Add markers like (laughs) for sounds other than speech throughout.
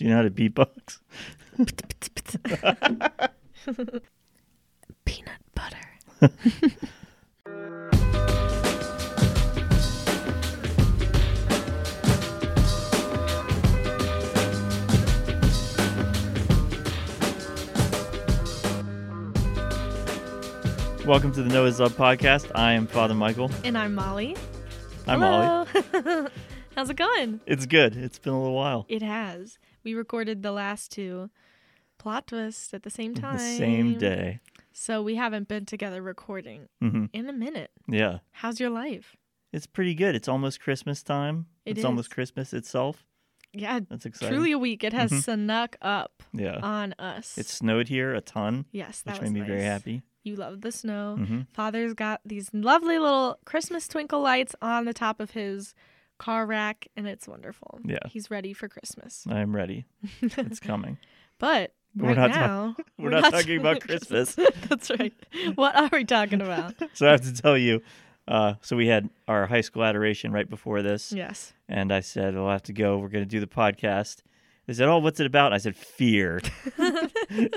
Do you know how to beatbox? (laughs) Peanut butter. Welcome to the Noah's Love podcast. I am Father Michael. And I'm Molly. I'm. Hello. (laughs) How's it going? It's good. It's been a little while. It has. We recorded the last two plot twists at the same time. The same day. So we haven't been together recording hmm in a minute. Yeah. How's your life? It's pretty good. It's almost Christmas time. It it's almost. Christmas itself. Yeah, That's exciting. truly a week. It has Mhm. snuck up Yeah. on us. It snowed here a ton, yes, that which made me very happy. You love the snow. hmm Father's got these lovely little Christmas twinkle lights on the top of his car rack, and it's wonderful. Yeah. He's ready for Christmas. I'm ready. It's (laughs) coming. But We're right not now, (laughs) we're not talking about Christmas. (laughs) That's right. What are we talking about? So I have to tell you. Uh, so we had our high school adoration right before this, yes. and I said, "We'll have to go. We're going to do the podcast." They said, "Oh, what's it about?" I said, "Fear," and,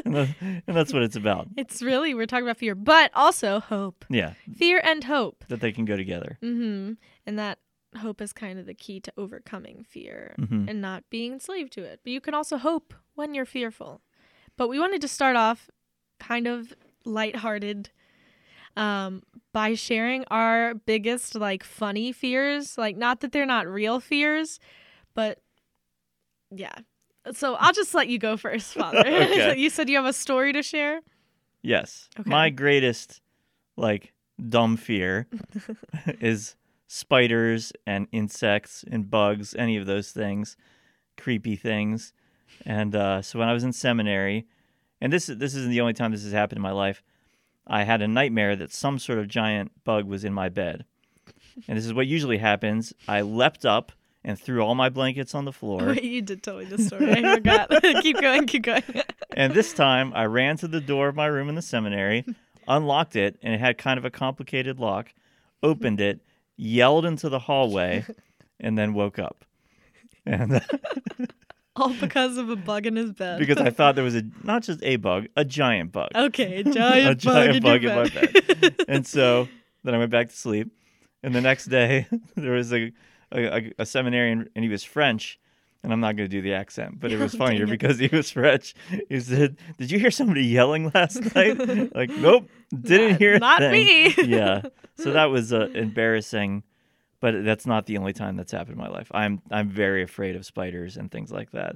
and that's what it's about. It's really we're talking about fear, but also hope. Yeah, Fear and hope. that they can go together. Mm-hmm. And that hope is kind of the key to overcoming fear Mhm. and not being enslaved to it. But you can also hope when you're fearful. But we wanted to start off kind of lighthearted um, by sharing our biggest like funny fears. Like not that they're not real fears, but yeah. So I'll just let you go first, (laughs) Father. (laughs) Okay. you said you have a story to share. Yes, Okay. my greatest like dumb fear (laughs) is spiders and insects and bugs, any of those things, creepy things. And uh, so when I was in seminary, and this this isn't the only time this has happened in my life, I had a nightmare that some sort of giant bug was in my bed. And this is what usually happens. I leapt up and threw all my blankets on the (laughs) floor. Wait, you did tell me the story. I forgot. (laughs) keep going, keep going. (laughs) And this time I ran to the door of my room in the seminary, unlocked it, and it had kind of a complicated lock, opened it, yelled into the hallway, (laughs) and then woke up. And (laughs) All because of a bug in his bed. because I thought there was a (laughs) not just a bug, a giant bug. Okay, a giant, A giant bug, bug in, in your my bed. And so then I went back to sleep. And the next day there was a a, a seminarian and he was French. And I'm not going to do the accent, but it was (laughs) Oh, funnier because he was French. He said, "Did you hear somebody yelling last (laughs) night?" like, nope, didn't Not- hear. not thing." me. (laughs) yeah. So that was uh, embarrassing, but that's not the only time that's happened in my life. I'm I'm very afraid of spiders and things like that.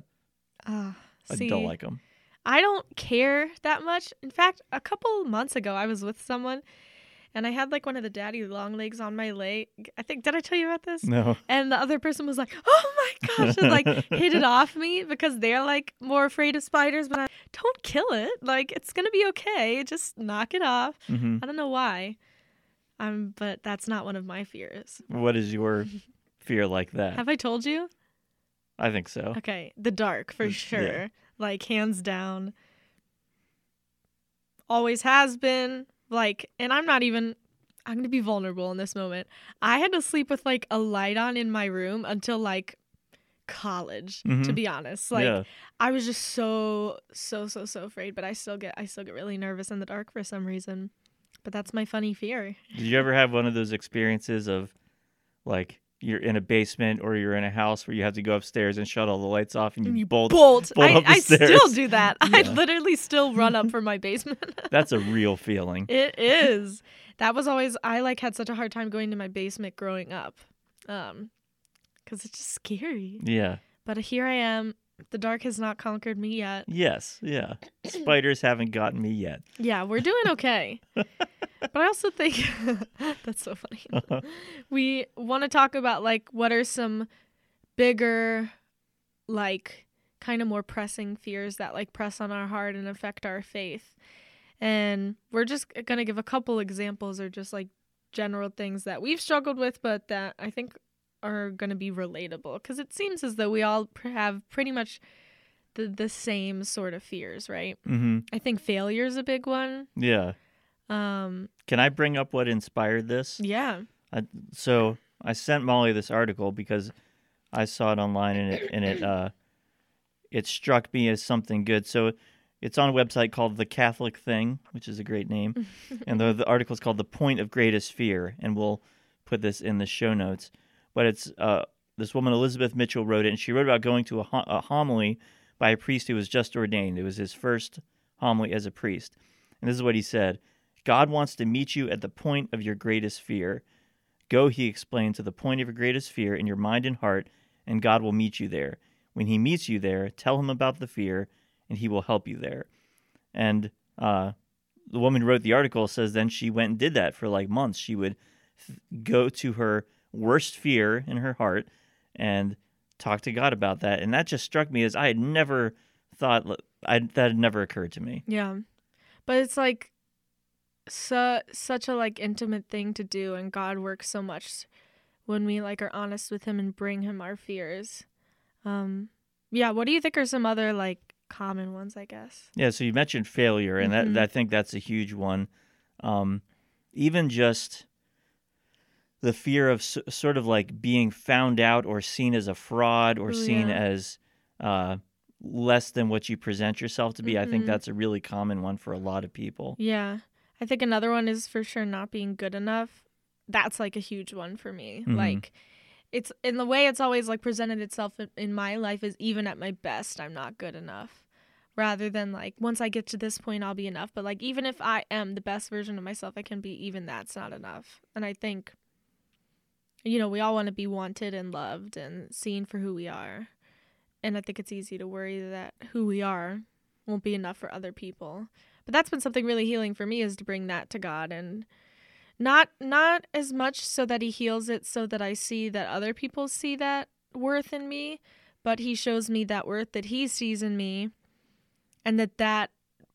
Ah, I see, don't like them. I don't care that much. In fact, a couple months ago, I was with someone, and I had like one of the daddy long legs on my leg. I think did I tell you about this? No. And the other person was like, "Oh my gosh!" and like (laughs) hit it off me because they're like more afraid of spiders. But I don't kill it. Like it's gonna be okay. Just knock it off. hmm I don't know why. Um, but that's not one of my fears. What is your fear like that? Have I told you? I think so. Okay, the dark for Yeah. sure. Like hands down. Always has been. Like, and I'm not even I'm going to be vulnerable in this moment. I had to sleep with like a light on in my room until like college, to Mhm. be honest. Like yeah. I was just so so so so afraid, but I still get I still get really nervous in the dark for some reason. But that's my funny fear. Did you ever have one of those experiences of like you're in a basement or you're in a house where you have to go upstairs and shut all the lights off and you, You bolt? Bolt. (laughs) bolt I, up the I still do that. (laughs) I literally still run up from my (laughs) basement. That's a real feeling. It is. That was always I like had such a hard time going to my basement growing up. Um cuz it's just scary. Yeah. But here I am. The dark has not conquered me yet. Yes. Yeah. Spiders haven't gotten me yet. Yeah, we're doing okay. (laughs) but I also think (laughs) that's so funny. Uh-huh. we want to talk about like what are some bigger like kind of more pressing fears that like press on our heart and affect our faith. And we're just going to give a couple examples or just like general things that we've struggled with but that I think are going to be relatable cuz it seems as though we all pr- have pretty much the the same sort of fears, right? hmm I think failure is a big one. Yeah. Um Can I bring up what inspired this? yeah. So I sent Molly this article because I saw it online and it and it uh it struck me as something good. So it's on a website called The Catholic Thing, which is a great name. (laughs) and the, the article is called The Point of Greatest Fear. And we'll put this in the show notes. But it's uh, this woman, Elizabeth Mitchell, wrote it. And she wrote about going to a, a homily by a priest who was just ordained. It was his first homily as a priest. And this is what he said God wants to meet you at the point of your greatest fear. Go, he explained, to the point of your greatest fear in your mind and heart, and God will meet you there. When he meets you there, tell him about the fear, and he will help you there. And uh, the woman who wrote the article says then she went and did that for like months. She would go to her worst fear in her heart and talk to God about that. And that just struck me as I had never thought I, that had never occurred to me. Yeah. But it's like su- such a like intimate thing to do and God works so much when we like are honest with him and bring him our fears. Um yeah, what do you think are some other like common ones, I guess? Yeah, so you mentioned failure and Mhm. that I think that's a huge one. Um even just the fear of s- sort of like being found out or seen as a fraud or Ooh, seen yeah. as uh less than what you present yourself to be. I think that's a really common one for a lot of people. Yeah. I think another one is for sure not being good enough. That's like a huge one for me. Mhm. Like it's in the way it's always like presented itself in my life is even at my best I'm not good enough. Rather than like once I get to this point I'll be enough, but like even if I am the best version of myself I can be, even that's not enough. And I think you know, we all want to be wanted and loved and seen for who we are. And I think it's easy to worry that who we are won't be enough for other people but that's been something really healing for me is to bring that to God and not not as much so that he heals it so that I see that other people see that worth in me, but he shows me that worth that he sees in me and that that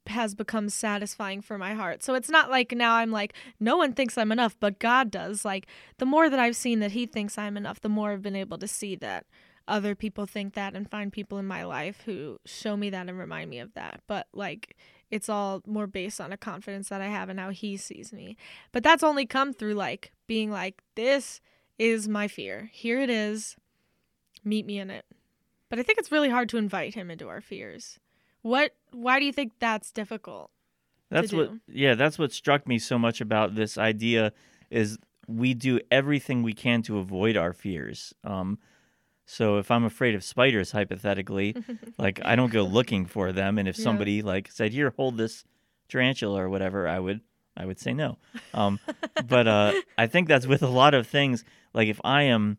has become satisfying for my heart. So it's not like now I'm like no one thinks I'm enough, but God does. Like the more that I've seen that he thinks I'm enough, the more I've been able to see that other people think that and find people in my life who show me that and remind me of that. But like it's all more based on a confidence that I have and how he sees me. But that's only come through like being like, this is my fear. Here it is. Meet me in it. But I think it's really hard to invite him into our fears. What why do you think that's difficult? That's what yeah, that's what struck me so much about this idea is we do everything we can to avoid our fears. Um so if I'm afraid of spiders hypothetically, (laughs) like I don't go looking for them and if Yeah. somebody like said here hold this tarantula or whatever, I would I would say no. Um but uh I think that's with a lot of things like if I am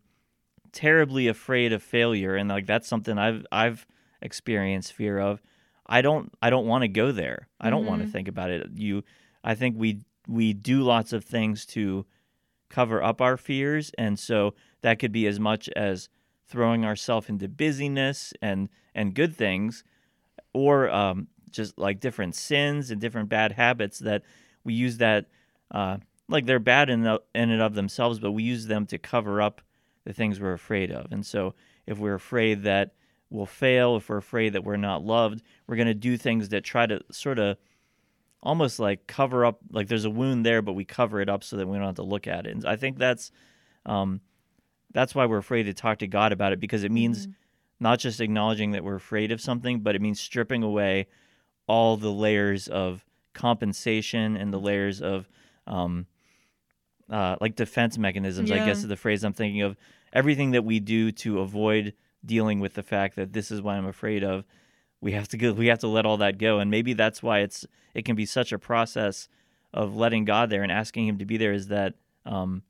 terribly afraid of failure and like that's something I've I've experienced fear of, I don't I don't want to go there. I don't want to think about it. You I think we we do lots of things to cover up our fears and so that could be as much as throwing ourselves into busyness and and good things or um, just like different sins and different bad habits that we use that uh, like they're bad in, the, in and of themselves but we use them to cover up the things we're afraid of and so if we're afraid that we'll fail if we're afraid that we're not loved we're going to do things that try to sort of almost like cover up like there's a wound there but we cover it up so that we don't have to look at it. And i think that's um, that's why we're afraid to talk to god about it because it means Mhm. not just acknowledging that we're afraid of something but it means stripping away all the layers of compensation and the layers of um, uh, like defense mechanisms i guess is the phrase i'm thinking of. Everything that we do to avoid dealing with the fact that this is what i'm afraid of we have to go we have to let all that go and maybe that's why it's it can be such a process of letting god there and asking him to be there is that um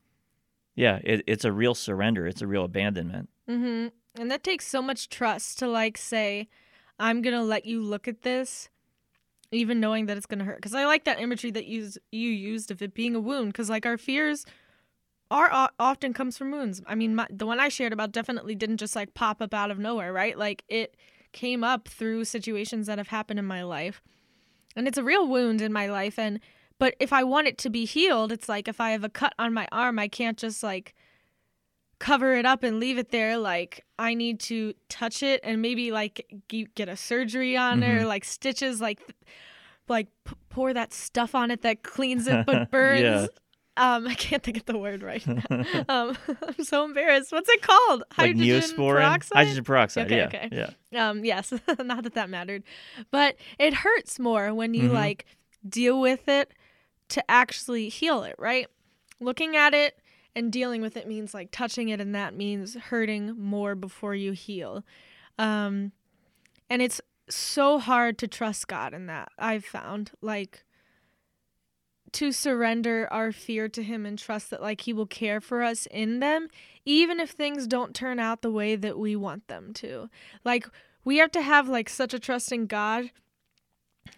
yeah it, it's a real surrender it's a real abandonment Mhm. And that takes so much trust to like say, I'm gonna let you look at this, even knowing that it's gonna hurt. Because I like that imagery that you you used of it being a wound. Because like our fears are often comes from wounds. I mean, my, the one I shared about definitely didn't just like pop up out of nowhere, right? Like it came up through situations that have happened in my life, and it's a real wound in my life. And but if I want it to be healed, it's like if I have a cut on my arm, I can't just like cover it up and leave it there like i need to touch it and maybe like get a surgery on it or Mhm. like stitches like like p- pour that stuff on it that cleans it but (laughs) burns Yeah. Um, (laughs) I can't think of the word right now. (laughs) um, (laughs) I'm so embarrassed. What's it called? like Hydrogen neosporin, peroxide? hydrogen peroxide. Okay, yeah, okay. yeah. Um, yes, not that that mattered, but it hurts more when you Mhm. like deal with it to actually heal it, right? Looking at it and dealing with it means like touching it, and that means hurting more before you heal. Um, and it's so hard to trust God in that. I've found like to surrender our fear to him and trust that like he will care for us in them even if things don't turn out the way that we want them to. Like we have to have like such a trust in God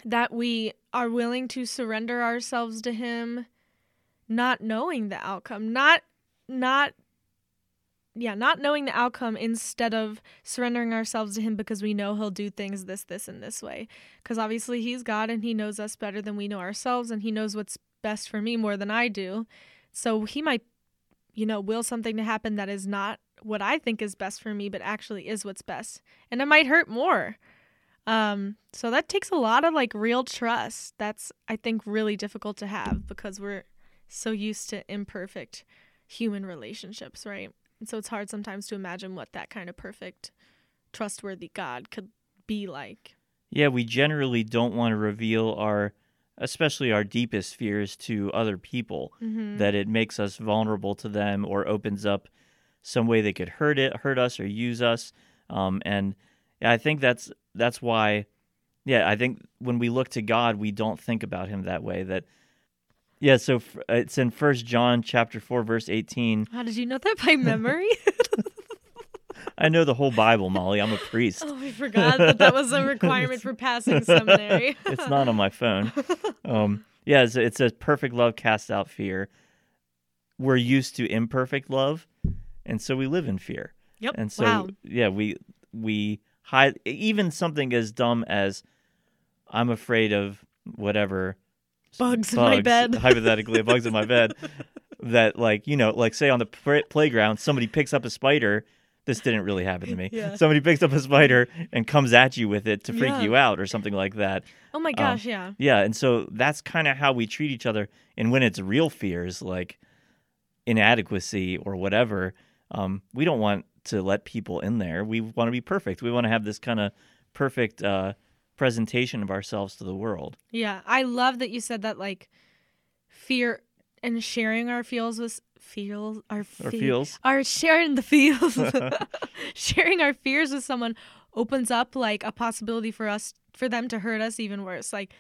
that we are willing to surrender ourselves to him not knowing the outcome, not not yeah, not knowing the outcome instead of surrendering ourselves to him because we know he'll do things this this and this way. Cuz obviously he's God and he knows us better than we know ourselves and he knows what's best for me more than I do. So he might you know, will something to happen that is not what I think is best for me, but actually is what's best. And it might hurt more. Um, so that takes a lot of like real trust. That's I think really difficult to have because we're so used to imperfect human relationships, right? And so it's hard sometimes to imagine what that kind of perfect, trustworthy God could be like. Yeah, we generally don't want to reveal our, especially our deepest fears to other people. Mm-hmm. That it makes us vulnerable to them or opens up some way they could hurt it, hurt us, or use us. Um, and I think that's that's why. Yeah, I think when we look to God, we don't think about Him that way. That yeah, so f- it's in First John chapter four verse eighteen. How did you know that by memory? (laughs) I know the whole Bible, Molly. I'm a priest. oh, I forgot that that was a requirement for passing (laughs) seminary. it's not on my phone. (laughs) Um, yeah, it's, it says perfect love casts out fear. We're used to imperfect love, and so we live in fear. Yep. And so wow. yeah, we we hide even something as dumb as I'm afraid of whatever Bugs in my bed. (laughs) hypothetically, bugs in my bed. That like you know, like say on the pr- playground, somebody picks up a spider. This didn't really happen to me. Yeah. Somebody picks up a spider and comes at you with it to freak Yeah. you out or something like that. Oh my gosh, yeah. Yeah, and so that's kind of how we treat each other. And when it's real fears like inadequacy or whatever, um, we don't want to let people in there. We want to be perfect. We want to have this kind of perfect uh, presentation of ourselves to the world. Yeah, I love that you said that like fear and sharing our feels with feels our fe- feels. our sharing the feels (laughs) (laughs) sharing our fears with someone opens up like a possibility for us for them to hurt us even worse. Like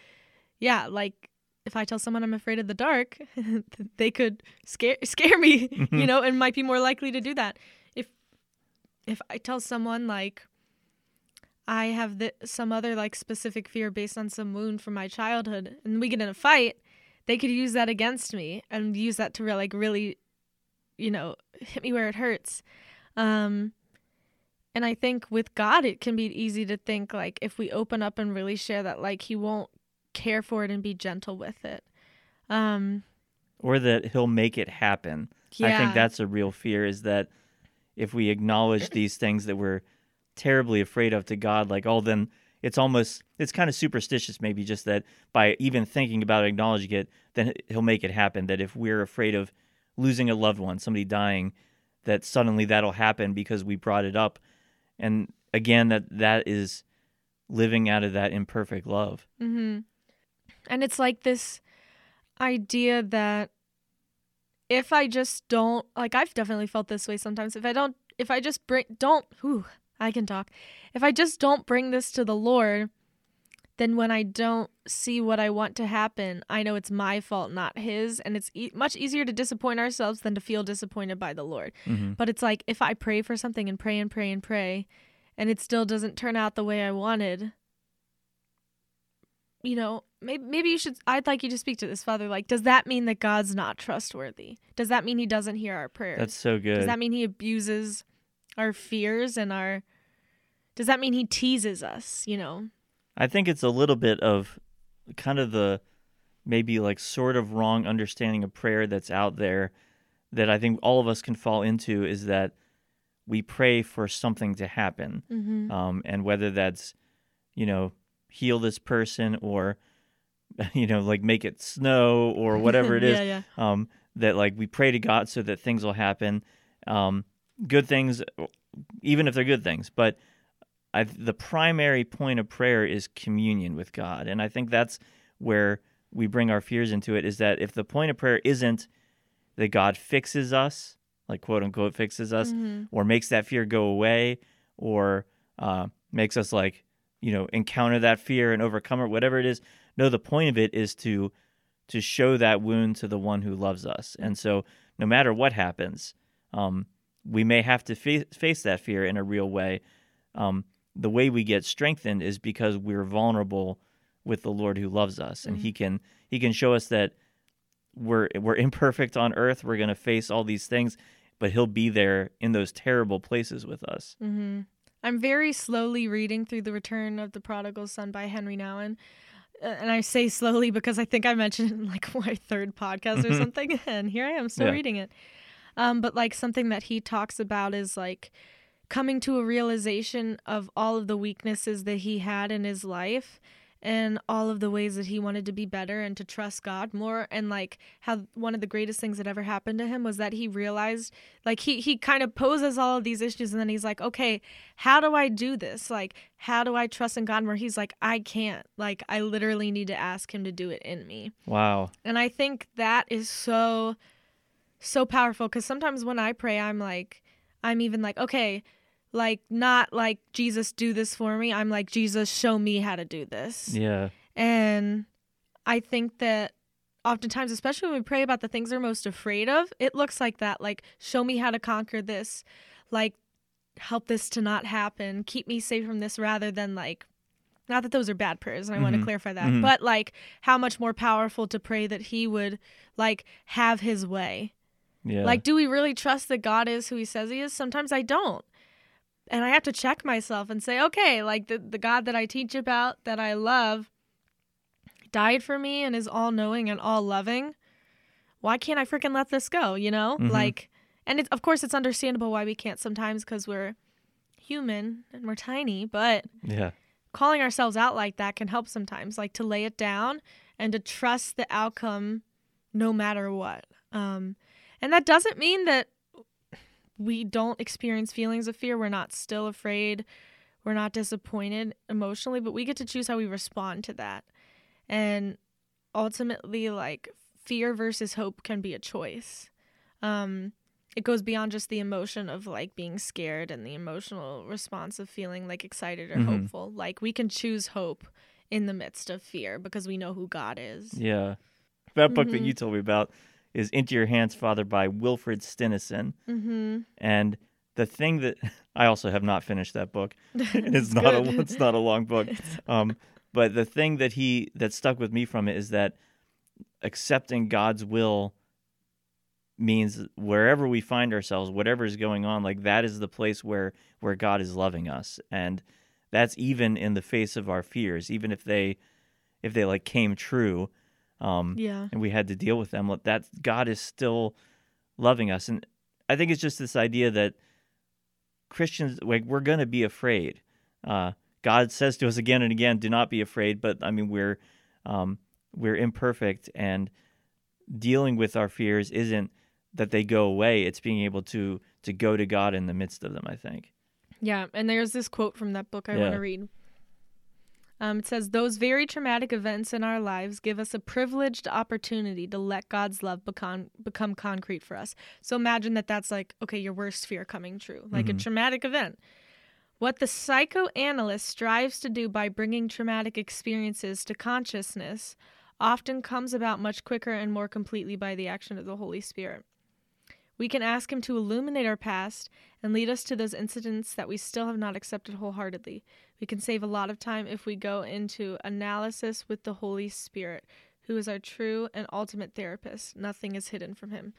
yeah, like if I tell someone I'm afraid of the dark, (laughs) they could scare scare me, you know, and might be more likely to do that. If if I tell someone like I have the, some other like specific fear based on some wound from my childhood, and we get in a fight, they could use that against me and use that to re- like really, you know, hit me where it hurts. Um, and I think with God, it can be easy to think like if we open up and really share that, like He won't care for it and be gentle with it. Um, Or that he'll make it happen. yeah, I think that's a real fear is that if we acknowledge these things that we're terribly afraid of to God, like, oh, then it's almost, it's kind of superstitious, maybe just that by even thinking about it, acknowledging it, then he'll make it happen. That if we're afraid of losing a loved one, somebody dying, that suddenly that'll happen because we brought it up. And again, that that is living out of that imperfect love. Mm-hmm. And it's like this idea that if I just don't like I've definitely felt this way sometimes. If I don't if I just bring don't whew, I can talk. If I just don't bring this to the Lord, then when I don't see what I want to happen, I know it's my fault, not his, and it's e- much easier to disappoint ourselves than to feel disappointed by the Lord. hmm But it's like if I pray for something and pray and pray and pray, and it still doesn't turn out the way I wanted, you know, maybe maybe you should. I'd like you to speak to this, Father. Like, does that mean that God's not trustworthy? Does that mean He doesn't hear our prayers? That's so good. does that mean He abuses our fears and our? Does that mean He teases us? You know. I think it's a little bit of kind of the maybe like sort of wrong understanding of prayer that's out there that I think all of us can fall into is that we pray for something to happen. Mm-hmm. Um, and whether that's, you know, heal this person or, (laughs) you know, like make it snow or whatever it (laughs) is, yeah, yeah. um, that like we pray to God so that things will happen, um, good things, even if they're good things. But I, the primary point of prayer is communion with God, and I think that's where we bring our fears into it. Is that if the point of prayer isn't that God fixes us, like quote unquote fixes us, Mm-hmm. or makes that fear go away, or uh, makes us like you know encounter that fear and overcome it, whatever it is. No, the point of it is to to show that wound to the one who loves us, and so no matter what happens, um, we may have to fa- face that fear in a real way. Um, the way we get strengthened is because we're vulnerable with the Lord who loves us, and Mhm. He can He can show us that we're we're imperfect on earth. We're going to face all these things, but He'll be there in those terrible places with us. Mm-hmm. I'm very slowly reading through The Return of the Prodigal Son by Henri Nouwen. Uh, and I say slowly because I think I mentioned it in like (laughs) my third podcast or Mhm. something. (laughs) And here I am still Yeah. reading it. Um, but like something that he talks about is like coming to a realization of all of the weaknesses that he had in his life and all of the ways that he wanted to be better and to trust God more. And like how one of the greatest things that ever happened to him was that he realized like he he kind of poses all of these issues and then he's like okay how do I do this? Like how do I trust in God more? He's like I can't. Like I literally need to ask him to do it in me. Wow. and I think that is so, so powerful because sometimes when I pray, I'm like, I'm even like, okay, like, not like, Jesus, do this for me. I'm like, Jesus, show me how to do this. Yeah. And I think that oftentimes, especially when we pray about the things we're most afraid of, it looks like that. Like, show me how to conquer this. Like, help this to not happen. Keep me safe from this rather than like, not that those are bad prayers, and I want to clarify that, Mhm. but like how much more powerful to pray that He would like have His way. Yeah. Like, do we really trust that God is who He says He is? Sometimes I don't. And I have to check myself and say, okay, like the, the God that I teach about, that I love, died for me and is all knowing and all loving. Why can't I freaking let this go? You know? Mhm. Like, and it's, of course, it's understandable why we can't sometimes because we're human and we're tiny, but yeah. calling ourselves out like that can help sometimes, like to lay it down and to trust the outcome no matter what. Um, and that doesn't mean that we don't experience feelings of fear. We're not still afraid. We're not disappointed emotionally, but we get to choose how we respond to that. And ultimately, like fear versus hope can be a choice. Um, it goes beyond just the emotion of like being scared and the emotional response of feeling like excited or Mhm. hopeful. Like we can choose hope in the midst of fear because we know who God is. Yeah. That book that Mhm. you told me about is Into Your Hands, Father by Wilfrid Stinissen. Mm-hmm. And the thing that (laughs) I also have not finished that book. (laughs) (laughs) it's not a it's not a long book. Um, but the thing that he that stuck with me from it is that accepting God's will means wherever we find ourselves, whatever is going on, like that is the place where where God is loving us, and that's even in the face of our fears, even if they if they like came true, um, yeah. and we had to deal with them. That God is still loving us, and I think it's just this idea that Christians like we're gonna be afraid. Uh, God says to us again and again, "Do not be afraid." But I mean, we're um, we're imperfect, and dealing with our fears isn't that they go away. It's being able to to go to God in the midst of them. I think. Yeah, and there's this quote from that book I Yeah. want to read. Um, it says, Those very traumatic events in our lives give us a privileged opportunity to let God's love become, become concrete for us. So imagine that that's like, okay, your worst fear coming true, like a Mhm. traumatic event. What the psychoanalyst strives to do by bringing traumatic experiences to consciousness often comes about much quicker and more completely by the action of the Holy Spirit. We can ask Him to illuminate our past and lead us to those incidents that we still have not accepted wholeheartedly. We can save a lot of time if we go into analysis with the Holy Spirit, who is our true and ultimate therapist. Nothing is hidden from Him.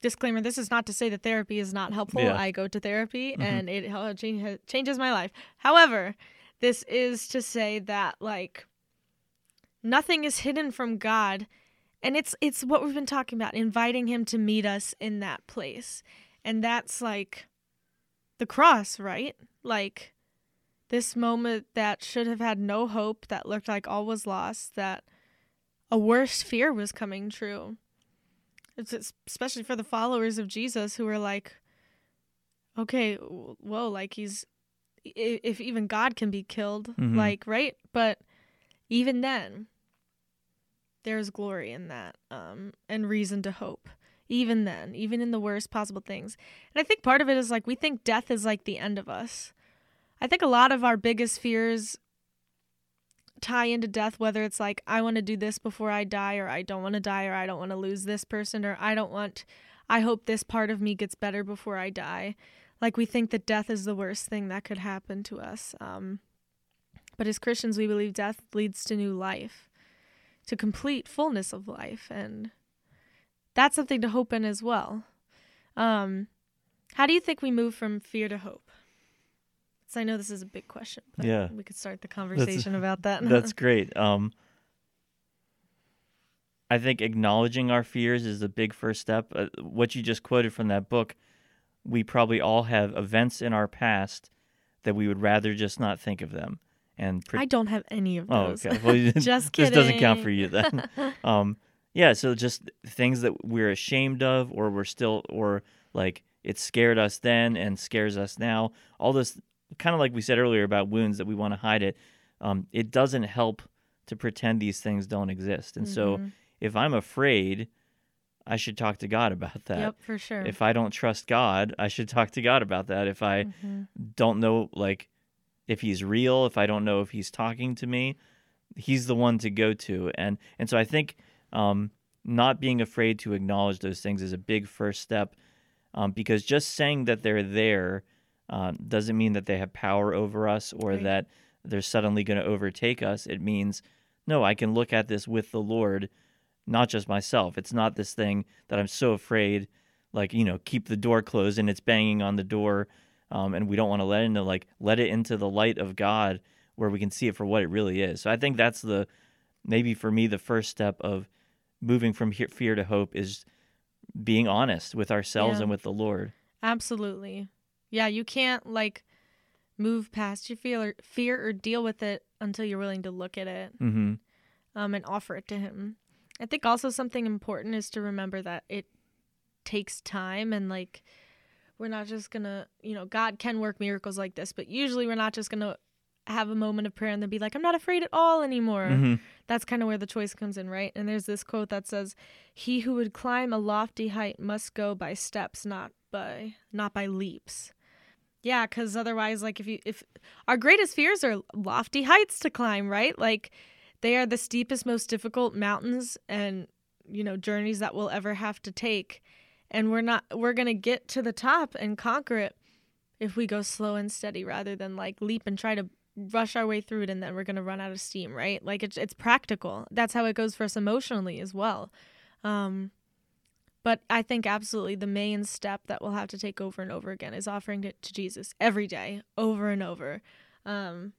Disclaimer this is not to say that therapy is not helpful. Yeah. I go to therapy Mhm. and it changes my life. However, this is to say that, like, nothing is hidden from God and it's it's what we've been talking about inviting him to meet us in that place and that's like the cross right like this moment that should have had no hope that looked like all was lost that a worse fear was coming true It's especially for the followers of Jesus who are like, okay, whoa, like he's, if even God can be killed, Mhm. like, right? But even then, there's glory in that um, and reason to hope. Even then, even in the worst possible things. And I think part of it is like we think death is like the end of us. I think a lot of our biggest fears tie into death, whether it's like, I want to do this before I die, or I don't want to die, or I don't want to lose this person, or I don't want, I hope this part of me gets better before I die. Like, we think that death is the worst thing that could happen to us. Um, but as Christians, we believe death leads to new life, to complete fullness of life. And that's something to hope in as well. Um, how do you think we move from fear to hope? So I know this is a big question, but Yeah. we could start the conversation about that. (laughs) That's great. Um, I think acknowledging our fears is a big first step. Uh, what you just quoted from that book, we probably all have events in our past that we would rather just not think of them. And pre- I don't have any of those. oh, okay. Well, (laughs) Just this doesn't count for you then. (laughs) um, yeah. So just things that we're ashamed of, or we're still, or like it scared us then and scares us now. All this, kind of like we said earlier about wounds that we want to hide it. Um, it doesn't help to pretend these things don't exist. And so Mhm. if I'm afraid, I should talk to God about that. Yep, for sure. If I don't trust God, I should talk to God about that. If I Mhm. don't know like if he's real, if I don't know if he's talking to me, he's the one to go to. And and so I think um, not being afraid to acknowledge those things is a big first step um, because just saying that they're there uh, doesn't mean that they have power over us or Right. that they're suddenly going to overtake us. It means no, I can look at this with the Lord, not just myself. It's not this thing that I'm so afraid, like you know, keep the door closed and it's banging on the door um, and we don't want to let it into like let it into the light of God where we can see it for what it really is. So I think that's the maybe for me the first step of moving from he- fear to hope is being honest with ourselves Yeah. and with the Lord. Absolutely. Yeah, you can't like move past your fear or, fear or deal with it until you're willing to look at it Mm-hmm. um, and offer it to him. I think also something important is to remember that it takes time and like we're not just gonna, you know, God can work miracles like this, but usually we're not just gonna have a moment of prayer and then be like, I'm not afraid at all anymore. Mm-hmm. That's kind of where the choice comes in, right? And there's this quote that says, "He who would climb a lofty height must go by steps, not by not by leaps." Yeah, cuz otherwise like if you if our greatest fears are lofty heights to climb, right? Like they are the steepest most difficult mountains and you know journeys that we'll ever have to take. And we're not we're going to get to the top and conquer it if we go slow and steady rather than like leap and try to rush our way through it and then we're going to run out of steam, right? Like it's it's practical. That's how it goes for us emotionally as well. Um but I think absolutely the main step that we'll have to take over and over again is offering it to Jesus every day, over and over. Um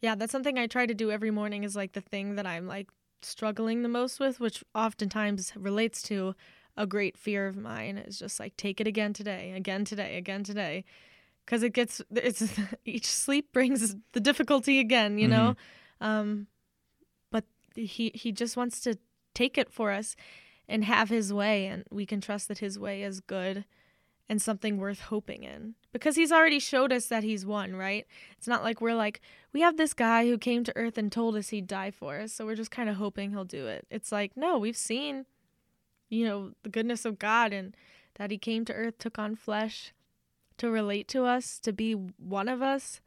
yeah, that's something I try to do every morning is like the thing that I'm like struggling the most with, which oftentimes relates to a great fear of mine is just like take it again today, again today, again today. Because it gets it's (laughs) each sleep brings the difficulty again you know? Um but he he just wants to take it for us and have his way and we can trust that his way is good and something worth hoping in. Because he's already showed us that he's won right? It's not like we're like we have this guy who came to earth and told us he'd die for us so we're just kind of hoping he'll do it. It's like no we've seen you know the goodness of god and that he came to earth took on flesh to relate to us, to be one of us,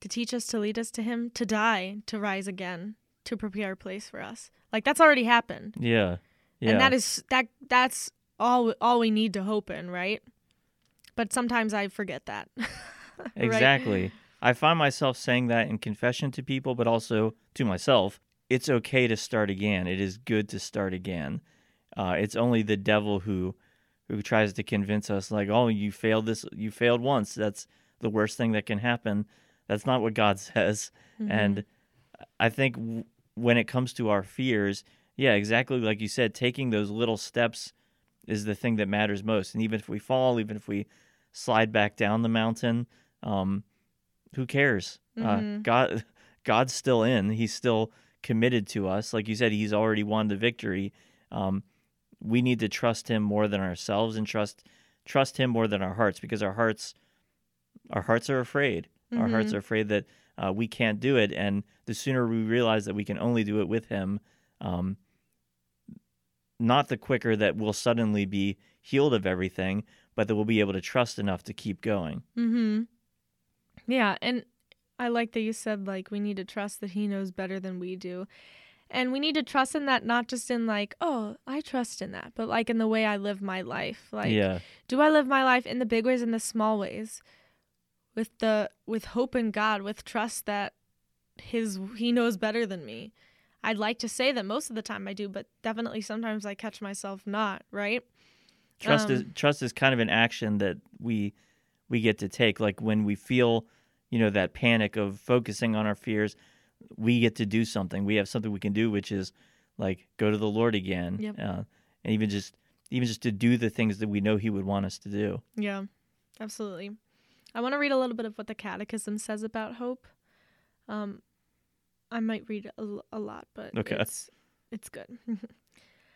to teach us, to lead us to Him, to die, to rise again, to prepare a place for us. Like that's already happened, Yeah. Yeah. and that is that that's all all we need to hope in, right? But sometimes I forget that. (laughs) Right? Exactly. I find myself saying that in confession to people, but also to myself. It's okay to start again. It is good to start again. Uh, it's only the devil who who tries to convince us, like, oh, you failed this, you failed once. That's the worst thing that can happen. That's not what God (laughs) says. Mhm. And I think w- when it comes to our fears, yeah, exactly like you said, taking those little steps is the thing that matters most. And even if we fall, even if we slide back down the mountain, um, who cares? Uh, Mhm. God, (laughs) God's still in. He's still committed to us. Like you said, He's already won the victory. Um, we need to trust him more than ourselves and trust trust him more than our hearts because our hearts our hearts are afraid. Our hearts Mhm. are afraid that uh, we can't do it, and the sooner we realize that we can only do it with him, um, not the quicker that we'll suddenly be healed of everything, but that we'll be able to trust enough to keep going. Mhm. Yeah, and I like that you said like we need to trust that he knows better than we do. And we need to trust in that not just in like, oh, I trust in that, but like in the way I live my life. Like yeah, do I live my life in the big ways and the small ways? With the with hope in God, with trust that his he knows better than me. I'd like to say that most of the time I do, but definitely sometimes I catch myself not, right? trust is Um, trust is kind of an action that we we get to take. Like when we feel, you know, that panic of focusing on our fears, we get to do something. We have something we can do, which is like go to the Lord again, Yep. uh, and even just even just to do the things that we know He would want us to do. Yeah, absolutely. I want to read a little bit of what the Catechism says about hope. Um, I might read a lot, but Okay. it's it's good. (laughs)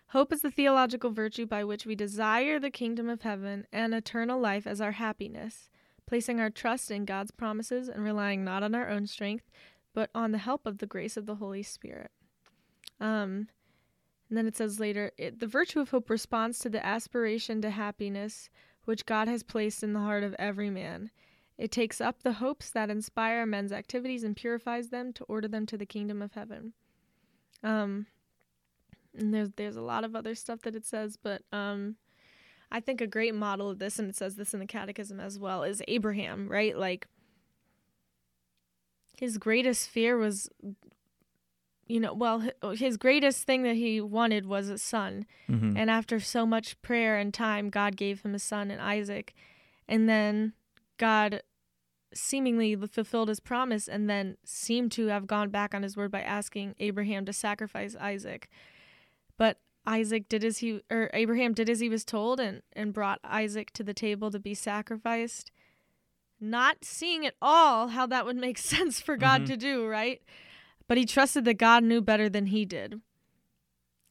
hope is the theological virtue by which we desire the kingdom of heaven and eternal life as our happiness, placing our trust in God's promises and relying not on our own strength, but on the help of the grace of the Holy Spirit. Um, and then it says later, it, the virtue of hope responds to the aspiration to happiness which God has placed in the heart of every man. It takes up the hopes that inspire men's activities and purifies them to order them to the kingdom of heaven. Um, and there's there's a lot of other stuff that it says, but um, I think a great model of this, and it says this in the Catechism as well, is Abraham. Right, like his greatest fear was, you know, well, his greatest thing that he wanted was a son, hmm and after so much prayer and time, God gave him a son in Isaac. And then God seemingly fulfilled his promise and then seemed to have gone back on his word by asking Abraham to sacrifice Isaac. But Isaac did as he or Abraham did as he was told and, and brought Isaac to the table to be sacrificed. Not seeing at all how that would make (laughs) sense for God Mhm. to do, right? But he trusted that God knew better than he did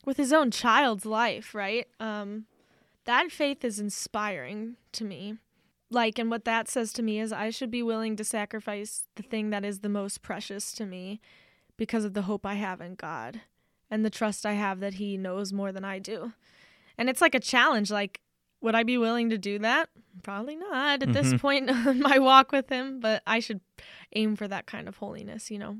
with his own child's life, right? Um, that faith is inspiring to me. Like, and what that says to me is I should be willing to sacrifice the thing that is the most precious to me because of the hope I have in God and the trust I have that He knows more than I do. And it's like a challenge. Like, would I be willing to do that? Probably not at this Mhm. point (laughs) in my walk with Him, but I should aim for that kind of holiness, you know?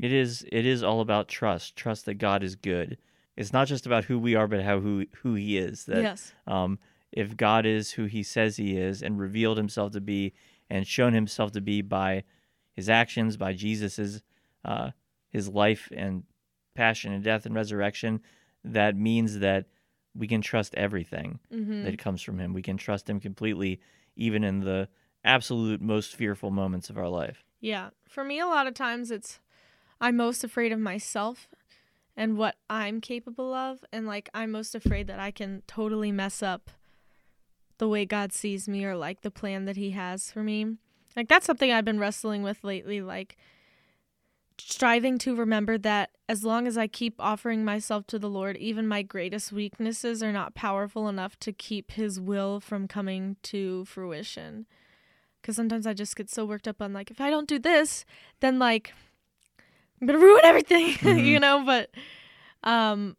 It is it is all about trust. Trust that God is good. It's not just about who we are, but how who who He is. That yes. um, if God is who He says He is, and revealed Himself to be, and shown Himself to be by His actions, by Jesus's uh, His life and passion and death and resurrection, that means that we can trust everything Mm-hmm. that comes from Him. We can trust Him completely, even in the absolute most fearful moments of our life. Yeah. For me, a lot of times it's I'm most afraid of myself and what I'm capable of. And like, I'm most afraid that I can totally mess up the way God sees me or like the plan that He has for me. Like, that's something I've been wrestling with lately. Like, striving to remember that as long as I keep offering myself to the Lord, even my greatest weaknesses are not powerful enough to keep His will from coming to fruition. Because sometimes I just get so worked up on, like, if I don't do this, then, like, I'm going to ruin everything, (laughs) you Mhm. know? But um,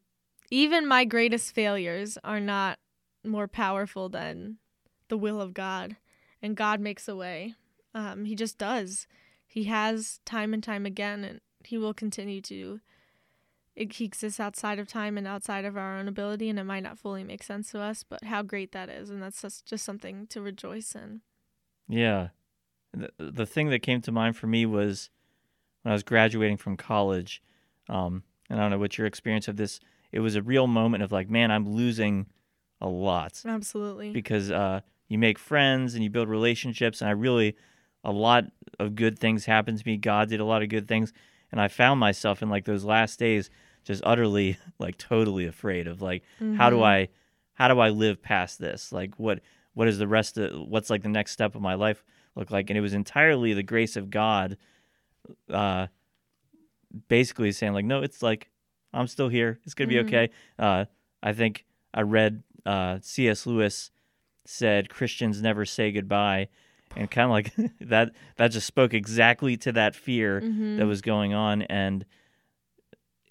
even my greatest failures are not more powerful than the will of God. And God makes a way. Um, he just does. He has time and time again, and He will continue to. It, he exists outside of time and outside of our own ability, and it might not fully make sense to us, but how great that is. And that's just, just something to rejoice in. Yeah. The, the thing that came to mind for me was when I was graduating from college. Um, and I don't know what your experience of this. It was a real moment of like, man, I'm losing a lot Absolutely. because uh, you make friends and you build relationships, and I really a lot of good things happened to me. God did a lot of good things, and I found myself in like those last days just utterly (laughs) like totally afraid of like how do Mhm. I how do I live past this? Like what what is the rest of what's like the next step of my life look like? And it was entirely the grace of God uh basically saying like no, it's like I'm still here. It's going to Mhm. be okay. Uh I think I read uh, C.S. Lewis said Christians never say goodbye, and kind of like (laughs) that that just spoke exactly to that fear Mhm. that was going on, and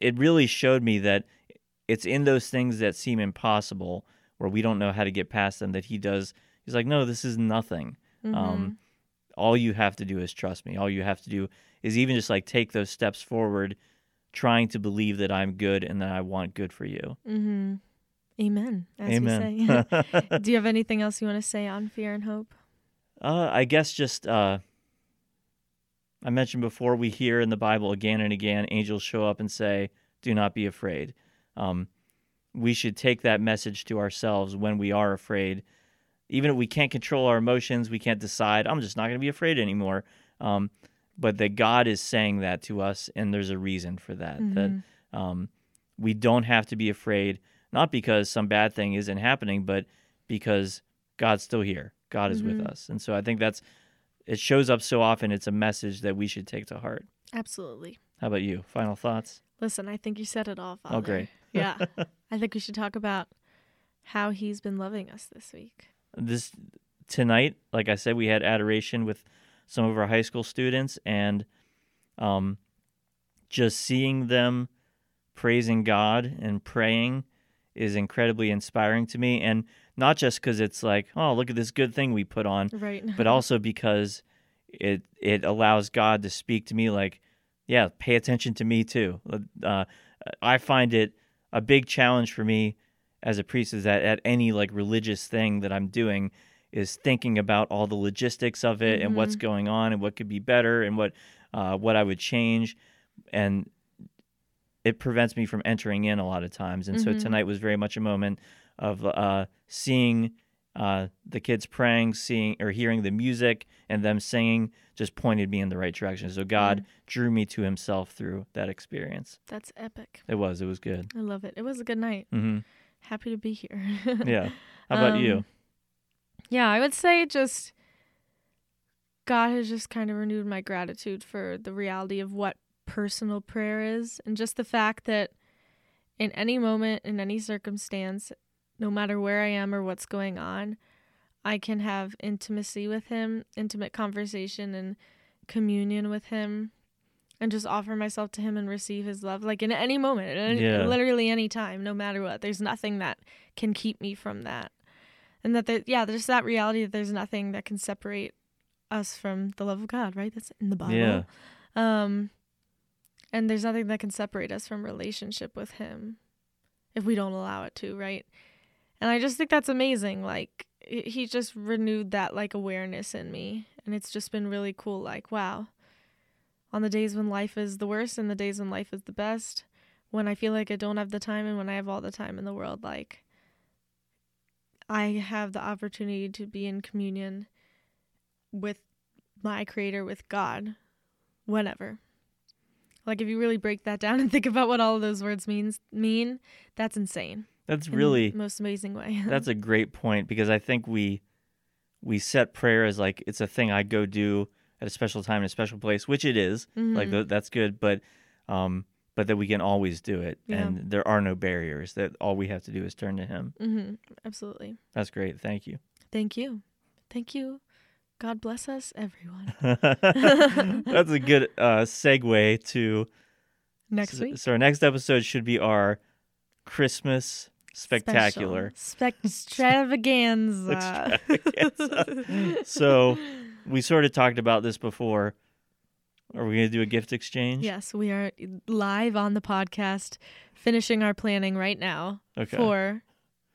it really showed me that it's in those things that seem impossible, where we don't know how to get past them, that he does. He's like, no, this is nothing. Mhm. Um, all you have to do is trust me. All you have to do is even just like take those steps forward, trying to believe that I'm good and that I want good for you. Mhm. Amen. As we Amen. say. (laughs) (laughs) Do you have anything else you want to say on fear and hope? Uh, I guess just uh, I mentioned before we hear in the Bible again and again angels show up and say, "Do not be afraid." Um, we should take that message to ourselves when we are afraid. Even if we can't control our emotions, we can't decide. I'm just not going to be afraid anymore. Um, but that God is saying that to us, and there's a reason for that. That Mhm. um, we don't have to be afraid, not because some bad thing isn't happening, but because God's still here. God is with Mhm. us. And so I think that's, it shows up so often. It's a message that we should take to heart. Absolutely. How about you? Final thoughts? Listen, I think you said it all, Father. Oh, great. yeah. (laughs) I think we should talk about how he's been loving us this week. This tonight, like I said, we had adoration with some of our high school students, and um, just seeing them praising God and praying is incredibly inspiring to me. And not just because it's like, oh, look at this good thing we put on, Right. (laughs) but also because it it allows God to speak to me like, yeah, pay attention to me too. Uh, I find it a big challenge for me as a priest is that at any like religious thing that I'm doing is thinking about all the logistics of it and what's going on and what could be better and what uh, what I would change and it prevents me from entering in a lot of times and so Mhm. tonight was very much a moment of uh, seeing uh, the kids praying, seeing or hearing the music and them singing just pointed me in the right direction. So God drew me to Himself through that experience. That's epic. It was, it was good. I love it. It was a good night. hmm Happy to be here. (laughs) Yeah. How about you? Um, Yeah, I would say just God has just kind of renewed my gratitude for the reality of what personal prayer is and just the fact that in any moment, in any circumstance, no matter where I am or what's going on, I can have intimacy with Him, intimate conversation and communion with Him, and just offer myself to Him and receive His love. Like in any moment, any, Yeah. literally any time, no matter what. There's nothing that can keep me from that. And that, there, yeah, there's that reality that there's nothing that can separate us from the love of God, right? That's in the Bible. Yeah. Um, and there's nothing that can separate us from relationship with Him if we don't allow it to, right? And I just think that's amazing. Like he just renewed that like awareness in me, and it's just been really cool. Like wow, on the days when life is the worst and the days when life is the best, when I feel like I don't have the time and when I have all the time in the world, like I have the opportunity to be in communion with my creator, with God, whenever. Like if you really break that down (laughs) and think about what all of those words means mean, that's insane. That's in really the most amazing way. (laughs) that's a great point because I think we we set prayer as like it's a thing I go do at a special time in a special place, which it is. Like Mhm. th- that's good, but um but that we can always do it Yeah. and there are no barriers. That all we have to do is turn to him. Mhm. Absolutely. That's great. Thank you. Thank you. Thank you. God bless us, everyone. (laughs) That's a good uh, segue to Next week. So our next episode should be our Christmas spectacular. (laughs) Extravaganza. (laughs) So we sort of talked about this before. Are we going to do a gift exchange? yes, we are live on the podcast, finishing our planning right now Okay. for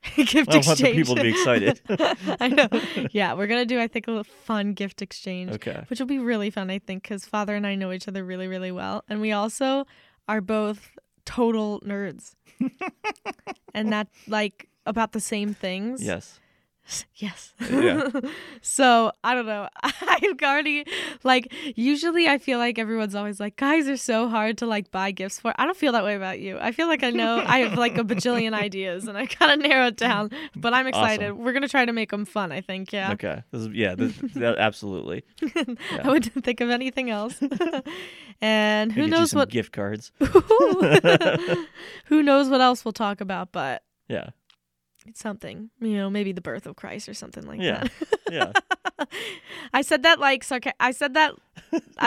(laughs) gift exchange. I exchange. want the people to be excited. (laughs) I know. Yeah, we're gonna do I think a little fun gift exchange, Okay. which will be really fun. I think because Father and I know each other really, really well, and we also are both total nerds, (laughs) and that like about the same things. Yes. Yes. Yeah. (laughs) so I don't know. (laughs) I've already like usually I feel like everyone's always like guys are so hard to like buy gifts for. I don't feel that way about you. I feel like I know I have like a bajillion (laughs) ideas and I kind of narrow it down. But I'm excited. We're gonna try to make them fun. I think. Yeah. Okay. This is, yeah. This, that, absolutely. I wouldn't think of anything else. and who We'll get you knows what gift cards. who knows what else we'll talk about, but Yeah. Something. You know, maybe the birth of Christ or something like Yeah. that. (laughs) Yeah. (laughs) I said that like sarca- I said that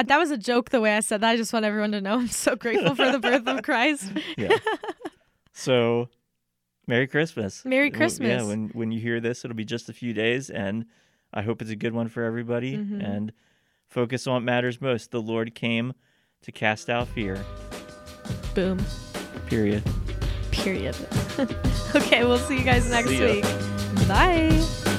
that was a joke the way I said that. I just want everyone to know I'm so (laughs) grateful for the birth of Christ. Yeah. so, Merry Christmas. Merry Christmas. Yeah, when when you hear this, it'll be just a few days, and I hope it's a good one for everybody. Mhm. And focus on what matters most. The Lord came to cast out fear. Boom. Period. Period. (laughs) okay, we'll see you guys next week. Bye.